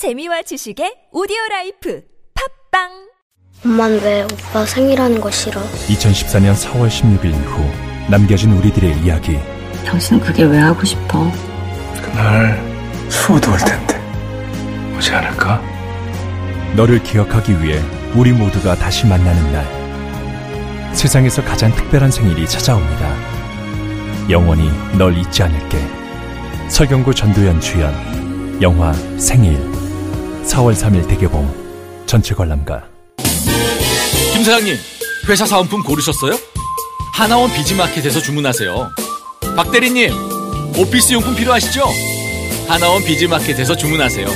재미와 지식의 오디오 라이프 팟빵! 엄만 왜 오빠 생일하는 거 싫어? 2014년 4월 16일 이후 남겨진 우리들의 이야기. 당신은 그게 왜 하고 싶어? 그날 수호도 올 텐데. 오지 않을까? 너를 기억하기 위해 우리 모두가 다시 만나는 날. 세상에서 가장 특별한 생일이 찾아옵니다. 영원히 널 잊지 않을게. 설경구 전도연 주연. 영화 생일 4월 3일 대개봉 전체 관람가 김 사장님, 회사 사은품 고르셨어요? 하나원 비즈마켓에서 주문하세요. 박 대리님, 오피스 용품 필요하시죠? 하나원 비즈마켓에서 주문하세요.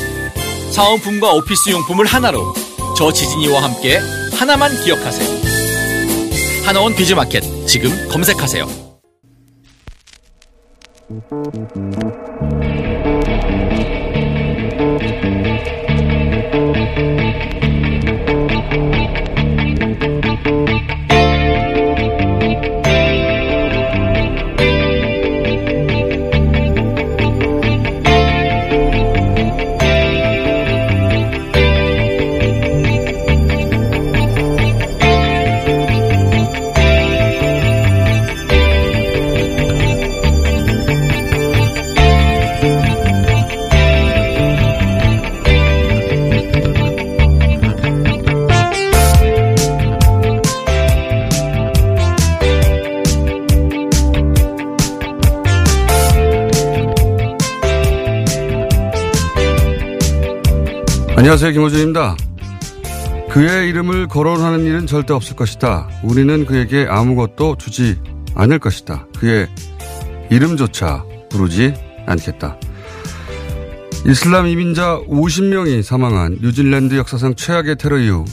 사은품과 오피스 용품을 하나로 저 지진이와 함께 하나만 기억하세요. 하나원 비즈마켓 지금 검색하세요. 안녕하세요. 김호준입니다. 그의 이름을 거론하는 일은 절대 없을 것이다. 우리는 그에게 아무것도 주지 않을 것이다. 그의 이름조차 부르지 않겠다. 이슬람 이민자 50명이 사망한 뉴질랜드 역사상 최악의 테러 이후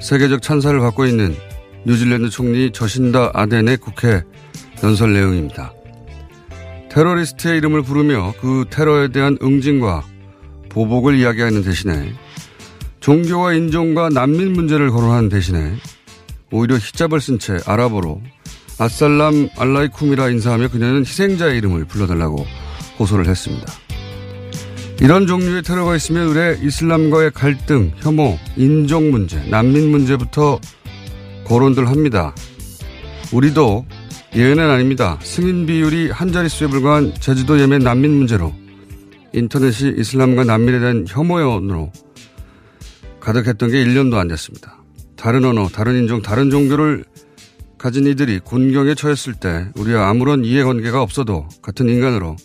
세계적 찬사를 받고 있는 뉴질랜드 총리 저신다 아덴의 국회 연설 내용입니다. 테러리스트의 이름을 부르며 그 테러에 대한 응징과 보복을 이야기하는 대신에 종교와 인종과 난민 문제를 거론하는 대신에 오히려 히잡을 쓴 채 아랍어로 아살람 알라이쿰이라 인사하며 그녀는 희생자의 이름을 불러달라고 호소를 했습니다. 이런 종류의 테러가 있으면 왜 이슬람과의 갈등, 혐오, 인종 문제, 난민 문제부터 거론들 합니다. 우리도 예외는 아닙니다. 승인 비율이 한 자릿수에 불과한 제주도 예멘 난민 문제로 인터넷이 이슬람과 난민에 대한 혐오연으로 가득했던 게 1년도 안 됐습니다. 다른 언어, 다른 인종, 다른 종교를 가진 이들이 곤경에 처했을 때 우리와 아무런 이해관계가 없어도 같은 인간으로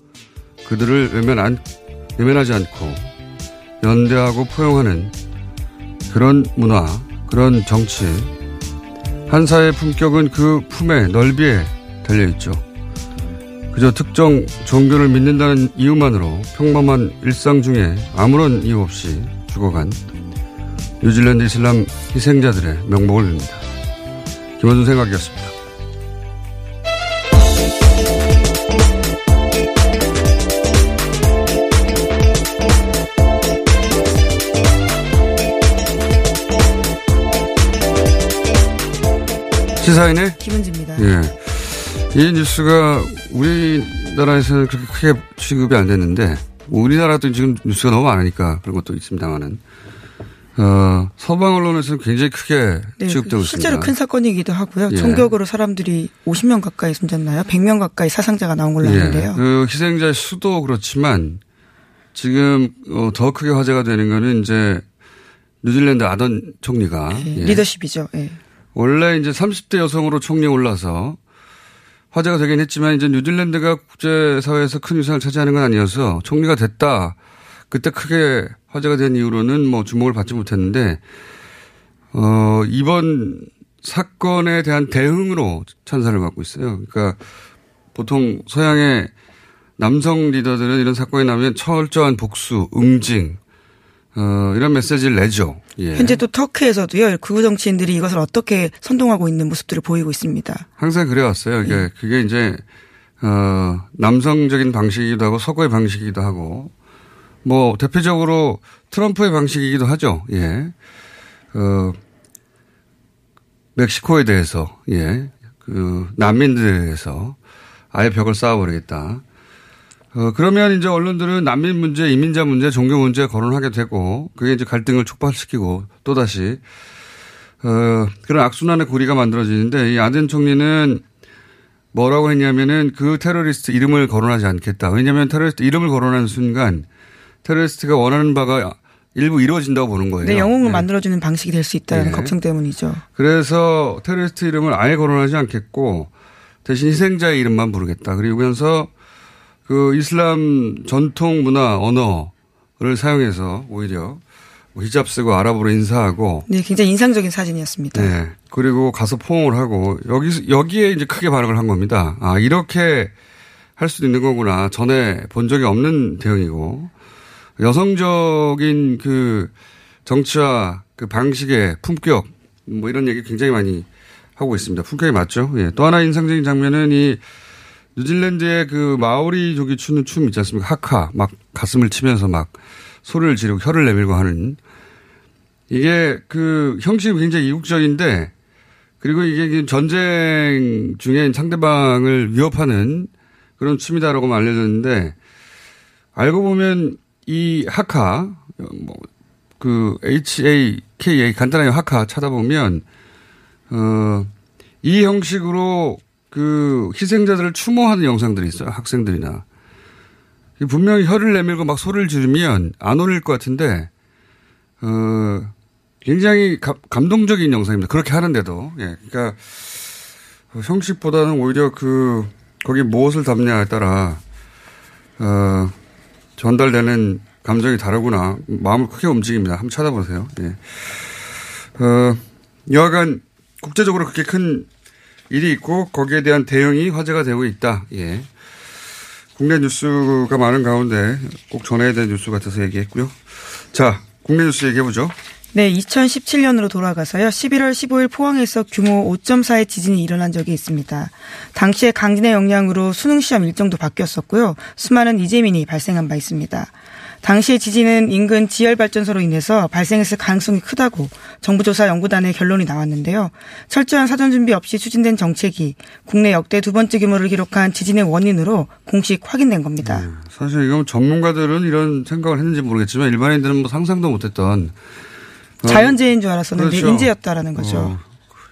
그들을 외면 안, 외면하지 않고 연대하고 포용하는 그런 문화, 그런 정치, 한 사회의 품격은 그 품의 넓이에 달려있죠. 그저 특정 종교를 믿는다는 이유만으로 평범한 일상 중에 아무런 이유 없이 죽어간 뉴질랜드 이슬람 희생자들의 명복을 빕니다. 김원준 생각이었습니다. 시사인의 김은지입니다. 예. 이 뉴스가 우리나라에서는 그렇게 크게 취급이 안 됐는데 우리나라도 지금 뉴스가 너무 많으니까 그런 것도 있습니다만은 어, 서방 언론에서는 굉장히 크게 네, 취급되고 실제로 있습니다. 큰 사건이기도 하고요. 예. 총격으로 사람들이 50명 가까이 숨졌나요? 100명 가까이 사상자가 나온 걸로 아는데요. 그 희생자의 수도 그렇지만 지금 어, 더 크게 화제가 되는 거는 이제 뉴질랜드 아던 총리가 예, 예. 리더십이죠. 예. 원래 이제 30대 여성으로 총리에 올라서 화제가 되긴 했지만 이제 뉴질랜드가 국제사회에서 큰 위상을 차지하는 건 아니어서 총리가 됐다. 그때 크게 화제가 된 이후로는 뭐 주목을 받지 못했는데, 어, 이번 사건에 대한 대응으로 찬사를 받고 있어요. 그러니까 보통 서양의 남성 리더들은 이런 사건이 나면 철저한 복수, 응징, 어, 이런 메시지를 내죠. 예. 현재 또 터키에서도요. 극우 정치인들이 이것을 어떻게 선동하고 있는 모습들을 보이고 있습니다. 항상 그래왔어요. 이게 예. 그게 이제 어 남성적인 방식이기도 하고 서구의 방식이기도 하고 뭐 대표적으로 트럼프의 방식이기도 하죠. 예. 어 멕시코에 대해서 예. 그 난민들에 대해서 아예 벽을 쌓아버리겠다. 어, 그러면 이제 언론들은 난민 문제, 이민자 문제, 종교 문제 거론하게 되고 그게 이제 갈등을 촉발시키고 또다시 어, 그런 악순환의 고리가 만들어지는데 이 아덴 총리는 뭐라고 했냐면은 그 테러리스트 이름을 거론하지 않겠다. 왜냐하면 테러리스트 이름을 거론하는 순간 테러리스트가 원하는 바가 일부 이루어진다고 보는 거예요. 네, 영웅을 네. 만들어주는 방식이 될 수 있다는 네. 걱정 때문이죠. 그래서 테러리스트 이름을 아예 거론하지 않겠고 대신 희생자의 이름만 부르겠다. 그리고면서 그 이슬람 전통 문화 언어를 사용해서 오히려 뭐 히잡 쓰고 아랍어로 인사하고 네, 굉장히 인상적인 사진이었습니다. 네. 그리고 가서 포옹을 하고 여기 여기에 이제 크게 반응을 한 겁니다. 아 이렇게 할 수도 있는 거구나. 전에 본 적이 없는 대응이고 여성적인 그 정치와 그 방식의 품격 뭐 이런 얘기 굉장히 많이 하고 있습니다. 품격이 맞죠. 예. 또 하나 인상적인 장면은 이 뉴질랜드의 그 마오리족이 추는 춤 있지 않습니까? 하카 막 가슴을 치면서 막 소리를 지르고 혀를 내밀고 하는 이게 그 형식이 굉장히 이국적인데 그리고 이게 전쟁 중에 상대방을 위협하는 그런 춤이다라고 알려졌는데 알고 보면 이 하카 뭐 그 H A K A 간단하게 하카 찾아보면 어 이 형식으로 그 희생자들을 추모하는 영상들이 있어요 학생들이나 분명히 혀를 내밀고 막 소리를 지르면 안 어울릴 것 같은데 어 굉장히 가- 감동적인 영상입니다. 그렇게 하는데도 예 그러니까 형식보다는 오히려 그 거기 무엇을 담냐에 따라 어 전달되는 감정이 다르구나 마음을 크게 움직입니다. 한번 찾아보세요. 예. 어 여하간 국제적으로 그렇게 큰 일이 있고 거기에 대한 대응이 화제가 되고 있다. 예. 국내 뉴스가 많은 가운데 꼭 전해야 될 뉴스 같아서 얘기했고요. 자, 국내 뉴스 얘기해보죠. 네, 2017년으로 돌아가서요. 11월 15일 포항에서 규모 5.4의 지진이 일어난 적이 있습니다. 당시에 강진의 영향으로 수능 시험 일정도 바뀌었었고요. 수많은 이재민이 발생한 바 있습니다. 당시의 지진은 인근 지열 발전소로 인해서 발생했을 가능성이 크다고 정부조사 연구단의 결론이 나왔는데요. 철저한 사전 준비 없이 추진된 정책이 국내 역대 두 번째 규모를 기록한 지진의 원인으로 공식 확인된 겁니다. 사실 이건 전문가들은 이런 생각을 했는지 모르겠지만 일반인들은 뭐 상상도 못했던 어, 자연재해인 줄 알았었는데 그렇죠. 인재였다라는 거죠. 어,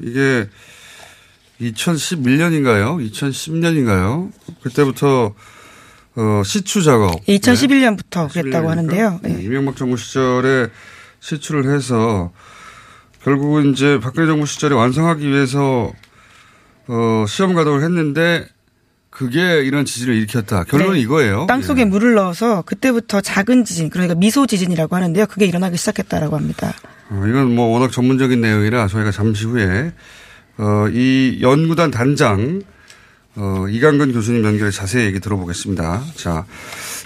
이게 2011년인가요? 2010년인가요? 그때부터 어, 시추 작업. 2011년부터 그랬다고 11년이니까? 하는데요. 네, 네. 이명박 정부 시절에 시추를 해서 결국은 이제 박근혜 정부 시절에 완성하기 위해서 어, 시험 가동을 했는데 그게 이런 지진을 일으켰다. 결론은 네. 이거예요. 땅 속에 예. 물을 넣어서 그때부터 작은 지진, 그러니까 미소 지진이라고 하는데요. 그게 일어나기 시작했다라고 합니다. 어, 이건 뭐 워낙 전문적인 내용이라 저희가 잠시 후에 어, 이 연구단 단장 어, 이강근 교수님 연결해 자세히 얘기 들어보겠습니다. 자,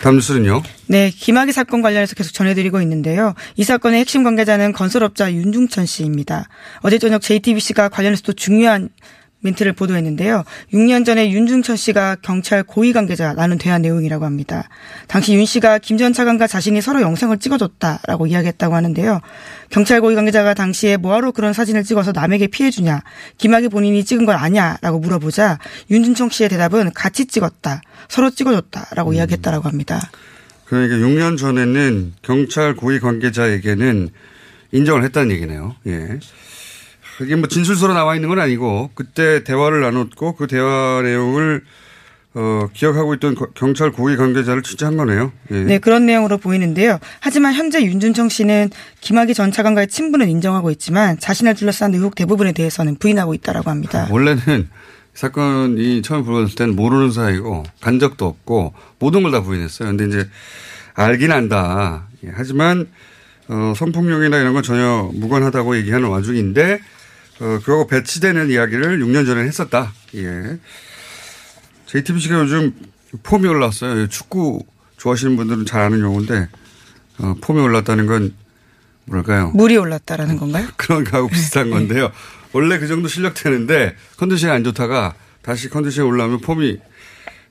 다음 뉴스는요. 네, 김학의 사건 관련해서 계속 전해드리고 있는데요. 이 사건의 핵심 관계자는 건설업자 윤중천 씨입니다. 어제 저녁 JTBC가 관련해서 또 중요한 멘트를 보도했는데요. 6년 전에 윤중천 씨가 경찰 고위 관계자라는 대화 내용이라고 합니다. 당시 윤 씨가 김 전 차관과 자신이 서로 영상을 찍어줬다라고 이야기했다고 하는데요. 경찰 고위 관계자가 당시에 뭐하러 그런 사진을 찍어서 남에게 피해 주냐, 김학의 본인이 찍은 걸 아냐라고 물어보자 윤중천 씨의 대답은 같이 찍었다, 서로 찍어줬다라고 이야기했다라고 합니다. 그러니까 6년 전에는 경찰 고위 관계자에게는 인정을 했다는 얘기네요. 예. 이게 뭐 진술서로 나와 있는 건 아니고 그때 대화를 나눴고 그 대화 내용을 어, 기억하고 있던 거- 경찰 고위 관계자를 취재한 거네요. 예. 네, 그런 내용으로 보이는데요. 하지만 현재 윤준청 씨는 김학의 전 차관과의 친분은 인정하고 있지만 자신을 둘러싼 의혹 대부분에 대해서는 부인하고 있다라고 합니다. 원래는 사건이 처음 불거졌을 때는 모르는 사이고 간 적도 없고 모든 걸 다 부인했어요. 근데 이제 알긴 안다. 예, 하지만 어, 성폭력이나 이런 건 전혀 무관하다고 얘기하는 와중인데 어, 그거하고 배치되는 이야기를 6년 전에 했었다. 예. JTBC가 요즘 폼이 올랐어요. 축구 좋아하시는 분들은 잘 아는 용어인데 어, 폼이 올랐다는 건 뭐랄까요? 물이 올랐다라는 건가요? 그런 거하고 비슷한 건데요. 원래 그 정도 실력 되는데 컨디션이 안 좋다가 다시 컨디션이 올라오면 폼이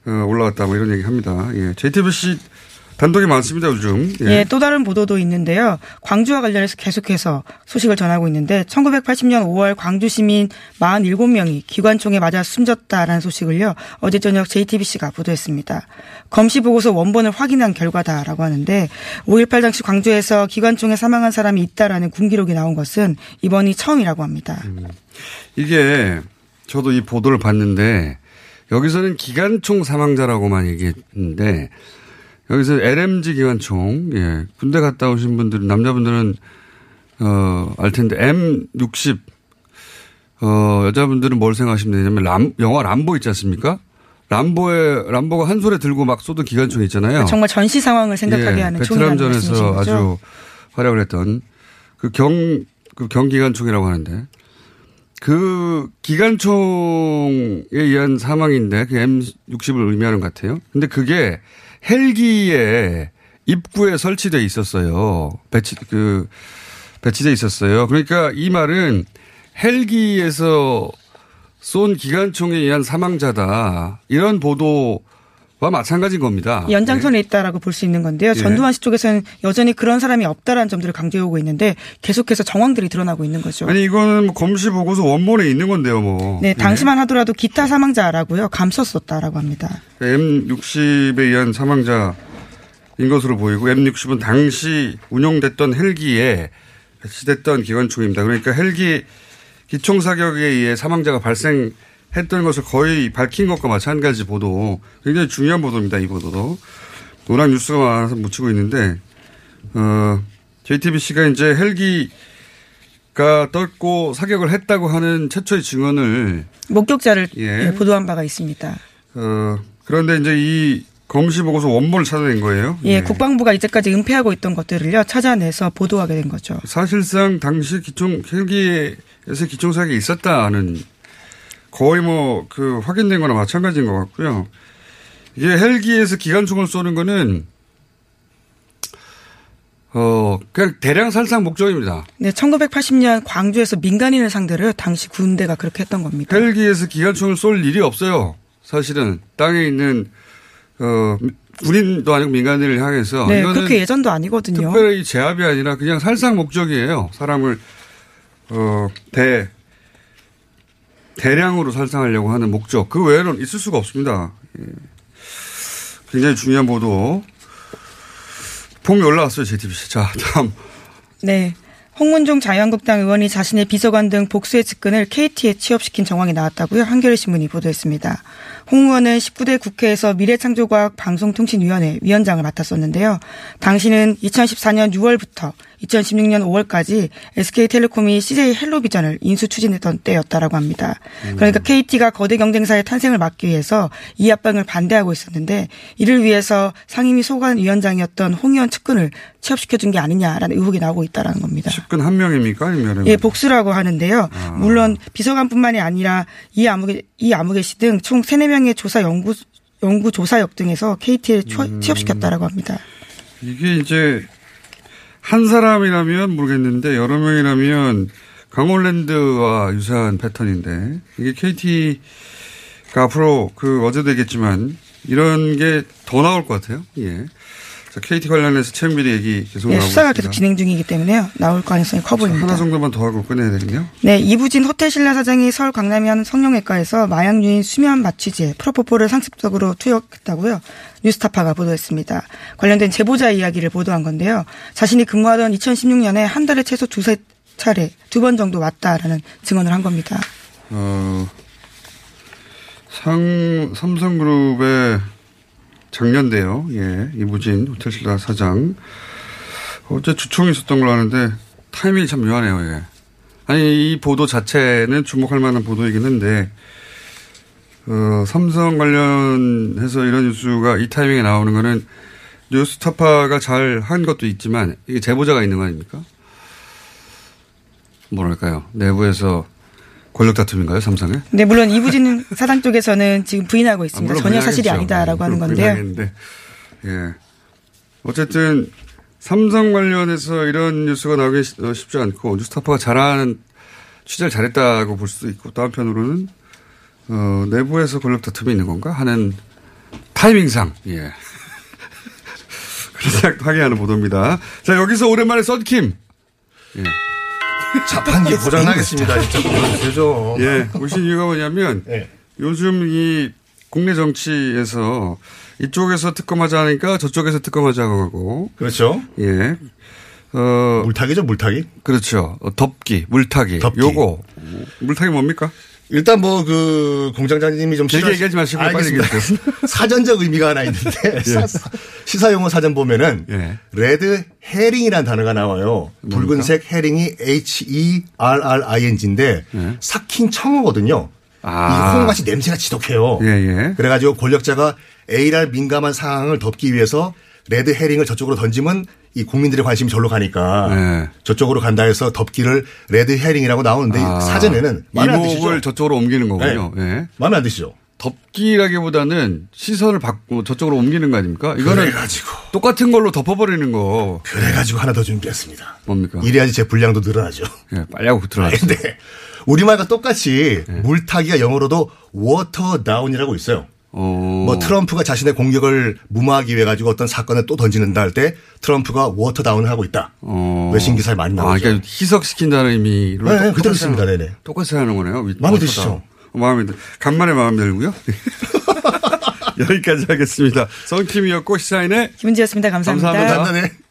어, 올라왔다 뭐 이런 얘기 합니다. 예. JTBC 단독이 많습니다, 요즘. 예. 또 다른 보도도 있는데요. 광주와 관련해서 계속해서 소식을 전하고 있는데 1980년 5월 광주 시민 47명이 기관총에 맞아 숨졌다라는 소식을요. 어제 저녁 JTBC가 보도했습니다. 검시 보고서 원본을 확인한 결과다라고 하는데 5.18 당시 광주에서 기관총에 사망한 사람이 있다라는 군 기록이 나온 것은 이번이 처음이라고 합니다. 이게 저도 이 보도를 봤는데 여기서는 기관총 사망자라고만 얘기했는데 여기서 LMG 기관총, 예. 군대 갔다 오신 분들은, 남자분들은, 어, 알 텐데, M60, 어, 여자분들은 뭘 생각하시면 되냐면, 람, 영화 람보 있지 않습니까? 람보에, 람보가 한 손에 들고 막 쏘던 기관총 있잖아요. 정말 전시 상황을 생각하게 예, 하는 베트남전에서? 아주 활약을 했던 그 경, 그 경기관총이라고 하는데 그 기관총에 의한 사망인데 그 M60을 의미하는 것 같아요. 근데 그게 헬기에 입구에 설치돼 있었어요. 배치, 그, 배치돼 있었어요. 그러니까 이 말은 헬기에서 쏜 기관총에 의한 사망자다. 이런 보도 와 마찬가지인 겁니다. 연장선에 있다라고 볼 수 있는 건데요. 예. 전두환 씨 쪽에서는 여전히 그런 사람이 없다라는 점들을 강조해오고 있는데 계속해서 정황들이 드러나고 있는 거죠. 아니 이거는 뭐 검시 보고서 원본에 있는 건데요, 뭐. 네, 당시만 하더라도 기타 사망자라고요. 감췄었다라고 합니다. M60에 의한 사망자인 것으로 보이고 M60은 당시 운용됐던 헬기에 배치됐던 기관총입니다. 그러니까 헬기 기총 사격에 의해 사망자가 발생 했던 것을 거의 밝힌 것과 마찬가지 보도 굉장히 중요한 보도입니다. 이 보도도 노란 뉴스가 많아서 묻히고 있는데 어, JTBC가 이제 헬기가 떴고 사격을 했다고 하는 최초의 증언을 목격자를 예. 예, 보도한 바가 있습니다. 어, 그런데 이제 이 검시 보고서 원본을 찾아낸 거예요. 예, 네. 국방부가 이제까지 은폐하고 있던 것들을요 찾아내서 보도하게 된 거죠. 사실상 당시 기총 헬기에서 기총 사격이 있었다는 거의 뭐 그 확인된 거나 마찬가지인 것 같고요. 이게 헬기에서 기관총을 쏘는 거는 어 그냥 대량 살상 목적입니다. 네, 1980년 광주에서 민간인을 상대로 당시 군대가 그렇게 했던 겁니다. 헬기에서 기관총을 쏠 일이 없어요. 사실은 땅에 있는 어 군인도 아니고 민간인을 향해서 네, 그렇게 예전도 아니거든요. 특별히 제압이 아니라 그냥 살상 목적이에요. 사람을 어, 대 대량으로 살상하려고 하는 목적. 그 외에는 있을 수가 없습니다. 예. 굉장히 중요한 보도. 폼이 올라왔어요, JTBC. 자, 다음. 네. 홍문종 자유한국당 의원이 자신의 비서관 등 복수의 측근을 KT에 취업시킨 정황이 나왔다고요. 한겨레 신문이 보도했습니다. 홍 의원은 19대 국회에서 미래창조과학 방송통신위원회 위원장을 맡았었는데요. 당시는 2014년 6월부터 2016년 5월까지 SK텔레콤이 CJ 헬로비전을 인수 추진했던 때였다라고 합니다. 그러니까 KT가 거대 경쟁사의 탄생을 막기 위해서 이 합방을 반대하고 있었는데 이를 위해서 상임위 소관위원장이었던 홍 의원 측근을 취업시켜준 게 아니냐라는 의혹이 나오고 있다라는 겁니다. 측근 한 명입니까? 아니면 예, 복수라고 하는데요. 물론 비서관뿐만이 아니라 이 아무개 이 아무개 씨등총 3, 4명 의 조사 연구 연구 조사역 등에서 KT에 취업시켰다라고 합니다. 이게 이제 한 사람이라면 모르겠는데 여러 명이라면 강원랜드와 유사한 패턴인데 이게 KT가 앞으로 그 어제도 얘기했지만 이런 게 더 나올 것 같아요. 예. 자, KT 관련해서 채용비리 얘기 계속 예, 나오고 수사가 있습니다. 계속 진행 중이기 때문에요. 나올 가능성이 커 보입니다. 하나 정도만 더 하고 끝내야 되겠네요. 네, 이부진 호텔 신라 사장이 서울 강남의 한 성형외과에서 마약 유인 수면 마취제 프로포폴을 상습적으로 투여했다고요. 뉴스타파가 보도했습니다. 관련된 제보자 이야기를 보도한 건데요. 자신이 근무하던 2016년에 한 달에 최소 두세 차례 두 번 정도 왔다라는 증언을 한 겁니다. 어, 상, 삼성그룹의 작년대요. 예. 이부진 호텔신라 사장. 어제 주총이 있었던 걸로 아는데 타이밍이 참 묘하네요. 예. 아니, 이 보도 자체는 주목할 만한 보도이긴 한데, 어, 삼성 관련해서 이런 뉴스가 이 타이밍에 나오는 거는 뉴스타파가 잘 한 것도 있지만 이게 제보자가 있는 거 아닙니까? 뭐랄까요. 내부에서 권력 다툼인가요, 삼성에? 네, 물론 이부진 사장 쪽에서는 지금 부인하고 아, 있습니다. 물론 전혀 사실이. 아니다라고 하는 물론 건데요. 부인하겠는데, 예. 어쨌든 삼성 관련해서 이런 뉴스가 나오기 쉽- 어, 쉽지 않고 뉴스타파가 잘하는 취재를 잘했다고 볼 수도 있고 또 한편으로는 어, 내부에서 권력 다툼이 있는 건가 하는 타이밍상 예. 그런 생각도 하게 하는 보도입니다. 자, 여기서 오랜만에 썬킴. 예. 자판기 고장나겠습니다. 진짜 보여주세요. 예, 오신 이유가 뭐냐면 예. 요즘 이 국내 정치에서 이쪽에서 특검하자 하니까 저쪽에서 특검하자고 하고 그렇죠. 예. 어, 물타기죠, 물타기. 그렇죠. 어, 덮기, 물타기. 덮기. 요거. 물타기 뭡니까? 일단 뭐 그 공장장님이 좀 길게 얘기하지 마시고 알겠습니다. 사전적 의미가 하나 있는데 사- 사- 시사용어 사전 보면은 예. red herring이라는 단어가 나와요. 붉은색 헤링이 H E R R I N G인데 삭힌 청어거든요. 예. 아. 이 홍어같이 냄새가 지독해요. 예, 예. 그래가지고 권력자가 A랄 민감한 상황을 덮기 위해서 red herring을 저쪽으로 던지면 이 국민들의 관심이 절로 가니까 예. 저쪽으로 간다 해서 덮기를 red herring이라고 나오는데 아, 사전에는 마음에 안 드시죠? 이목을 저쪽으로 옮기는 거군요. 예. 마음에 안 드시죠? 덮기라기보다는 시선을 바꾸고 저쪽으로 옮기는 거 아닙니까? 이거는 그래가지고 똑같은 걸로 덮어버리는 거 그래가지고 하나 더 준비했습니다. 뭡니까? 이래야지 제 분량도 늘어나죠. 예, 빨리 하고 들어가세요. 근데 우리말과 똑같이 물타기가 영어로도 water down이라고 있어요. 어. 뭐 트럼프가 자신의 공격을 무마하기 위해 가지고 어떤 사건을 또 던지는다 할 때 트럼프가 water down을 하고 있다. 어. 외신 기사에 많이 아, 나오죠. 그러니까 희석시킨다는 의미로 네, 네, 그대로 씁니다. 네네. 똑같이 하는 거네요. 위- 마음에. 드시죠? 어, 마음에 들. 간만에 마음 들고요. 여기까지 하겠습니다. 썬킴이었고 시사인의 김은지였습니다. 감사합니다. 감사합니다.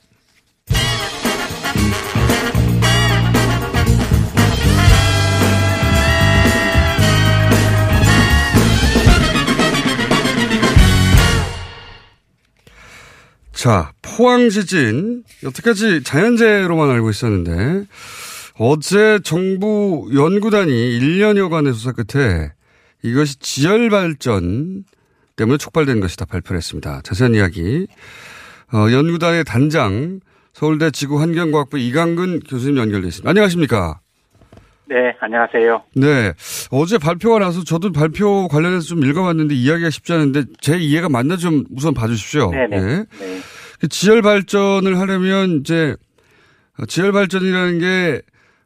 자, 포항 지진 여태까지 자연재해로만 알고 있었는데 어제 정부 연구단이 1년여간의 수사 끝에 이것이 지열 발전 때문에 촉발된 것이다 발표를 했습니다. 자세한 이야기 어, 연구단의 단장 서울대 지구환경과학부 이강근 교수님 연결돼 있습니다. 안녕하십니까? 네, 안녕하세요. 네. 어제 발표가 나서 저도 발표 관련해서 좀 읽어봤는데 이야기가 쉽지 않은데 제 이해가 맞나 좀 우선 봐주십시오. 네네. 예. 네. 그 지열 발전을 하려면 이제 어, 지열 발전이라는 게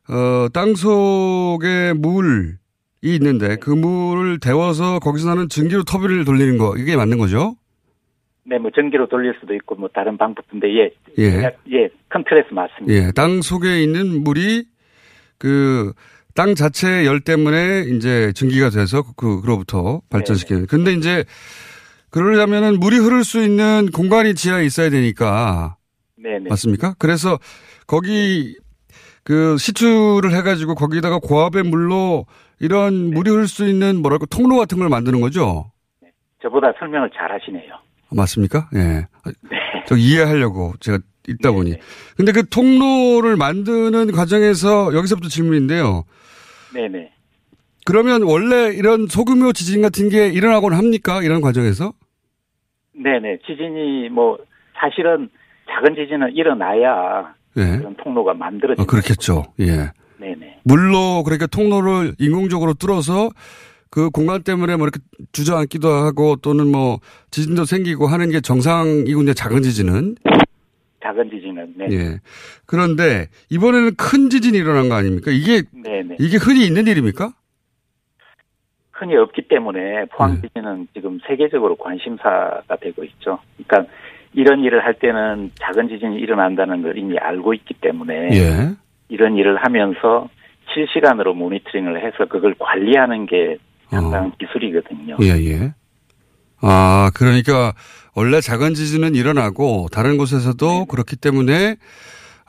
어, 땅 속에 물이 있는데 그 물을 데워서 거기서 나는 증기로 터빈을 돌리는 거 이게 맞는 거죠? 네, 뭐 전기로 돌릴 수도 있고 뭐 다른 방법인데 예, 예. 예, 큰 틀에서 맞습니다. 예. 땅 속에 있는 물이 그 땅 자체의 열 때문에 이제 증기가 돼서 그, 그로부터 발전시키는. 근데 이제 그러려면은 물이 흐를 수 있는 공간이 지하에 있어야 되니까 네, 네. 맞습니까? 그래서 거기 그 시추를 해가지고 거기다가 고압의 물로 이런 물이 흐를 수 있는 뭐랄까 통로 같은 걸 만드는 거죠. 저보다 설명을 잘 하시네요. 맞습니까? 예. 네. 저 이해하려고 제가 읽다 보니. 근데 그 통로를 만드는 과정에서 여기서부터 질문인데요. 네, 네. 그러면 원래 이런 소규모 지진 같은 게 일어나곤 합니까? 이런 과정에서? 네, 네. 지진이 뭐 사실은 작은 지진은 일어나야 예. 그런 통로가 만들어집니다. 어, 그렇겠죠. 예. 네, 네. 물로 그러니까 통로를 인공적으로 뚫어서 그 공간 때문에 뭐 이렇게 주저앉기도 하고 또는 뭐 지진도 생기고 하는 게 정상이군요. 작은 지진은. 작은 지진은 네. 예. 그런데 이번에는 큰 지진이 일어난 거 아닙니까? 이게 네, 네. 이게 흔히 있는 일입니까? 흔히 없기 때문에 포항 네. 지진은 지금 세계적으로 관심사가 되고 있죠. 그러니까 이런 일을 할 때는 작은 지진이 일어난다는 걸 이미 알고 있기 때문에 예. 이런 일을 하면서 실시간으로 모니터링을 해서 그걸 관리하는 게 상당한 기술이거든요. 예, 예. 아, 그러니까 원래 작은 지진은 일어나고 다른 곳에서도 그렇기 때문에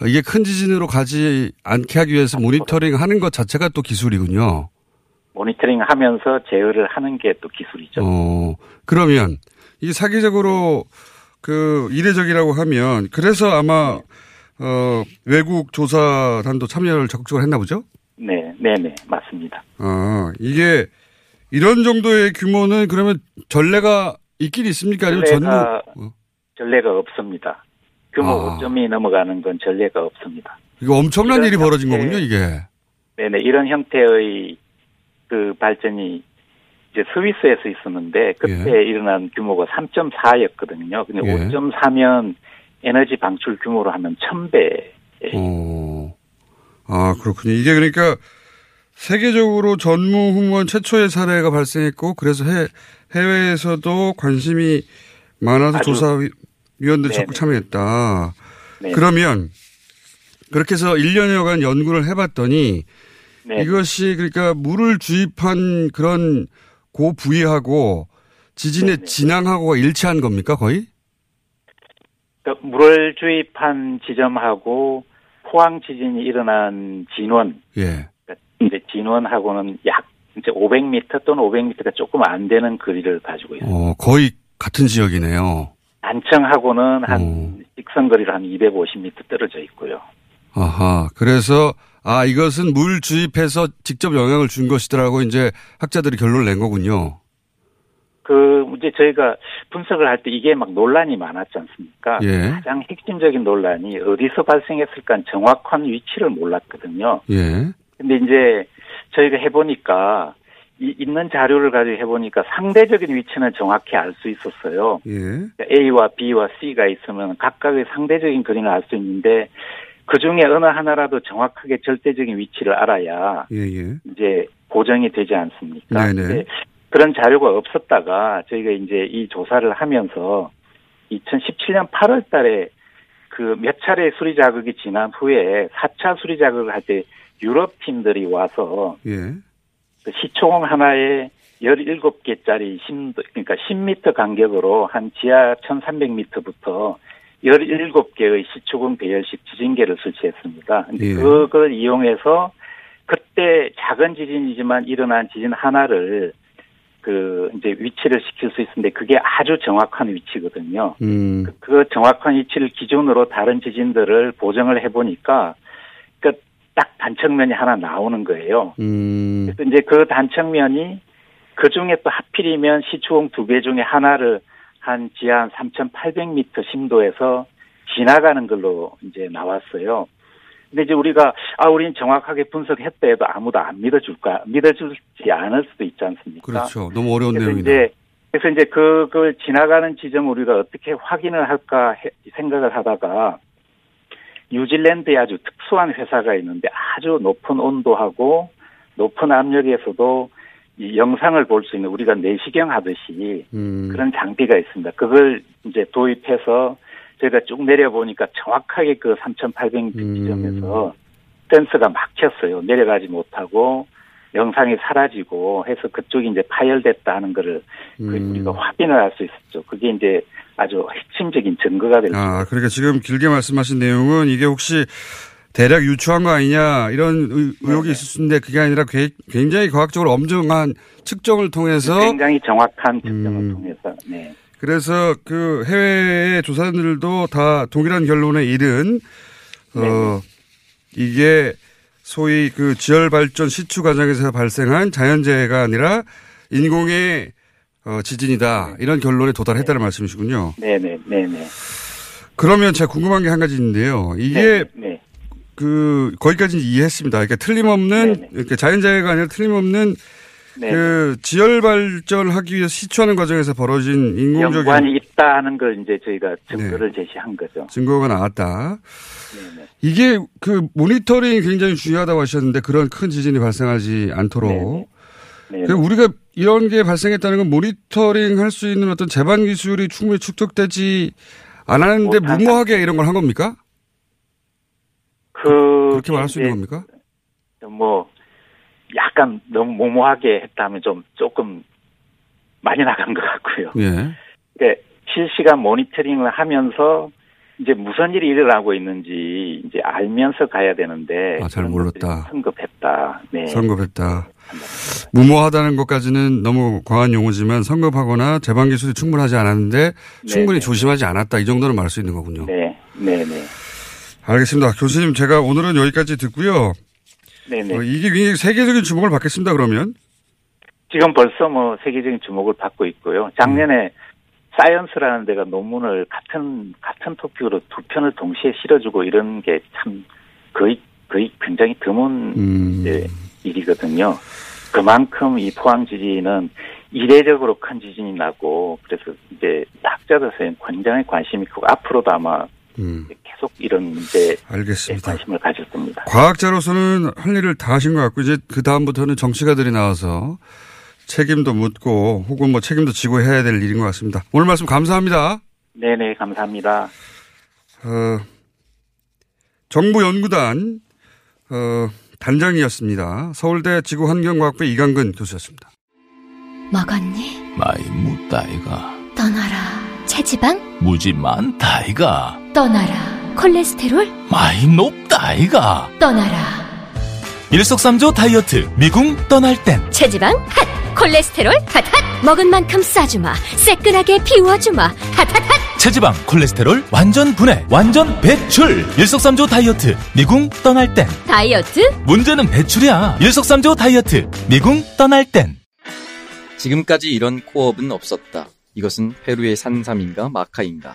이게 큰 지진으로 가지 않게 하기 위해서 모니터링 하는 것 자체가 또 기술이군요. 모니터링 하면서 제어를 하는 게 또 기술이죠. 어, 그러면 이게 사기적으로 그 이례적이라고 하면 그래서 아마 어, 외국 조사단도 참여를 적극적으로 했나 보죠? 네, 네, 네, 맞습니다. 아, 이게 이런 정도의 규모는 그러면 전례가 있긴 있습니까? 아니면 전무? 전례가 어, 전례가 없습니다. 규모 아. 5점이 넘어가는 건 전례가 없습니다. 이거 엄청난 일이 벌어진 형태- 거군요, 이게. 네네, 이런 형태의 그 발전이 이제 스위스에서 있었는데 그때 일어난 규모가 3.4였거든요. 근데 예. 5.4면 에너지 방출 규모로 하면 1000배. 어. 아, 그렇군요. 이게 그러니까 세계적으로 전무후무한 최초의 사례가 발생했고 그래서 해, 해외에서도 관심이 많아서 조사 위원들이 네네. 적극 참여했다. 네. 그러면 그렇게 해서 1년여간 연구를 해봤더니 네. 이것이 그러니까 물을 주입한 그런 고 부위하고 지진의 네네. 진앙하고가 일치한 겁니까 거의? 그러니까 물을 주입한 지점하고 포항 지진이 일어난 진원, 예. 그러니까 이제 진원하고는 약 이제 500m 또는 500m가 조금 안 되는 거리를 가지고 있어요. 어, 거의 같은 지역이네요. 단청하고는 한 어. 직선 거리로 한 250m 떨어져 있고요. 아하. 그래서 아 이것은 물 주입해서 직접 영향을 준 것이더라고 이제 학자들이 결론을 낸 거군요. 그 이제 저희가 분석을 할 때 이게 막 논란이 많았지 않습니까? 예. 가장 핵심적인 논란이 어디서 발생했을까 정확한 위치를 몰랐거든요. 예. 근데 이제 저희가 해보니까 이 있는 자료를 가지고 해보니까 상대적인 위치는 정확히 알 수 있었어요. 예. 그러니까 A와 B와 C가 있으면 각각의 상대적인 그림을 알수 있는데 그 중에 어느 하나라도 정확하게 절대적인 위치를 알아야 예, 예. 이제 고정이 되지 않습니까? 네네. 근데 그런 자료가 없었다가 저희가 이제 이 조사를 하면서 2017년 8월 달에 그 몇 차례 수리 자극이 지난 후에 4차 수리 자극을 할 때 유럽 팀들이 와서 예. 그 시총 하나에 17개짜리 심도, 그러니까 10m 간격으로 한 지하 1300m부터 17개의 시초금 배열식 지진계를 설치했습니다. 예. 그걸 이용해서 그때 작은 지진이지만 일어난 지진 하나를 그 이제 위치를 시킬 수 있는데 그게 아주 정확한 위치거든요. 음. 그, 그 정확한 위치를 기준으로 다른 지진들을 보정을 해보니까 그딱 단층면이 하나 나오는 거예요. 음. 그래서 이제 그 단층면이 그 중에 또 하필이면 시추홍 두개 중에 하나를 한 지하 한 3,800m 심도에서 지나가는 걸로 이제 나왔어요. 근데 이제 우리가 아 우리는 정확하게 분석했다 해도 아무도 안 믿어줄까 믿어주지 않을 수도 있지 않습니까? 그렇죠. 너무 어려운 그래서 내용이다. 이제 그래서 이제 그걸 지나가는 지점 우리가 어떻게 확인을 할까 해- 생각을 하다가 뉴질랜드에 아주 특수한 회사가 있는데 아주 높은 온도하고 높은 압력에서도 이 영상을 볼 수 있는 우리가 내시경 하듯이 음. 그런 장비가 있습니다. 그걸 이제 도입해서 저희가 쭉 내려보니까 정확하게 그 3,800m 음. 지점에서 센서가 막혔어요. 내려가지 못하고 영상이 사라지고 해서 그쪽이 이제 파열됐다 하는 거를 그 음. 우리가 확인을 할 수 있었죠. 그게 이제 아주 핵심적인 증거가 될 수. 아, 그러니까 지금 길게 말씀하신 내용은 이게 혹시 대략 유추한 거 아니냐 이런 의- 의혹이 네네. 있을 수 있는데 그게 아니라 게- 굉장히 과학적으로 엄정한 측정을 통해서 굉장히 정확한 측정을 음. 통해서 네. 그래서 그 해외의 조사들도 다 동일한 결론에 이른 어 이게 소위 그 지열 발전 시추 과정에서 발생한 자연재해가 아니라 인공의 어, 지진이다 이런 결론에 도달했다는 말씀이시군요. 네네 네네. 그러면 제가 궁금한 게 한 가지 있는데요. 이게 네, 네. 그 거기까지는 이해했습니다. 그러니까 틀림없는 네네. 이렇게 자연재해가 아니라 틀림없는 네. 그 지열 발전하기 위해서 시추하는 과정에서 벌어진 인공적인 연관이 있다 하는 걸 이제 저희가 증거를 제시한 거죠. 증거가 나왔다. 네네. 이게 그 모니터링이 굉장히 중요하다고 하셨는데 그런 큰 지진이 발생하지 않도록. 네네. 그 우리가 이런 게 발생했다는 건 모니터링 할 수 있는 어떤 재반 기술이 충분히 축적되지 않았는데 못한 무모하게 이런 걸 한 겁니까? 그 그렇게 말할 수 있는 겁니까? 뭐 약간 너무 모모하게 했다면 좀 조금 많이 나간 것 같고요. 예. 그러니까 실시간 모니터링을 하면서 이제 무슨 일이 일어나고 있는지 이제 알면서 가야 되는데 아, 잘 몰랐다. 성급했다. 네. 성급했다. 무모하다는 것까지는 너무 과한 용어지만 성급하거나 재반 기술이 충분하지 않았는데 충분히 네. 조심하지 않았다. 이 정도는 말할 수 있는 거군요. 네, 네, 네, 알겠습니다. 교수님 제가 오늘은 여기까지 듣고요. 네, 네. 어, 이게 굉장히 세계적인 주목을 받겠습니다. 그러면 지금 벌써 뭐 세계적인 주목을 받고 있고요. 작년에 사이언스라는 데가 논문을 같은 같은 토픽으로 두 편을 동시에 실어주고 이런 게 참 거의 거의 굉장히 드문 음, 이제 일이거든요. 그만큼 이 포항 지진은 이례적으로 큰 지진이 나고 그래서 이제 학자들한테 굉장히 관심이 크고 앞으로도 아마 음, 계속 이런 문제에 알겠습니다. 관심을 가질 겁니다. 과학자로서는 할 일을 다 하신 것 같고 이제 그 다음부터는 정치가들이 나와서 책임도 묻고 혹은 뭐 책임도 지고 해야 될 일인 것 같습니다. 오늘 말씀 감사합니다. 네네, 감사합니다. 어, 정부 연구단 어, 단장이었습니다. 서울대 지구환경과학부 이강근 교수였습니다. 먹었니? 많이 묻다이가 떠나라. 체지방? 무지 많다이가 떠나라. 콜레스테롤? 많이 높다이가 떠나라. 일석삼조 다이어트 미궁 떠날 땐 체지방? 핫! 콜레스테롤? 핫! 핫! 먹은 만큼 싸주마. 새끈하게 비워주마. 핫! 핫! 핫! 체지방 콜레스테롤 완전 분해 완전 배출 일석삼조 다이어트 미궁 떠날 땐 다이어트? 문제는 배출이야 일석삼조 다이어트 미궁 떠날 땐 지금까지 이런 코업은 없었다. 이것은 페루의 산삼인가 마카인가?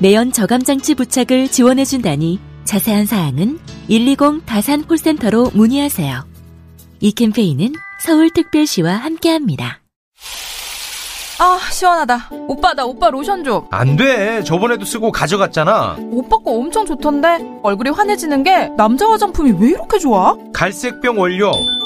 내연 저감 장치 부착을 지원해 준다니 자세한 사항은 120 다산 콜센터로 문의하세요. 이 캠페인은 서울특별시와 함께합니다. 아 시원하다. 오빠 나 오빠 로션 좀. 안 돼. 저번에도 쓰고 가져갔잖아. 오빠 거 엄청 좋던데 얼굴이 환해지는 게 남자 화장품이 왜 이렇게 좋아? 갈색병 원료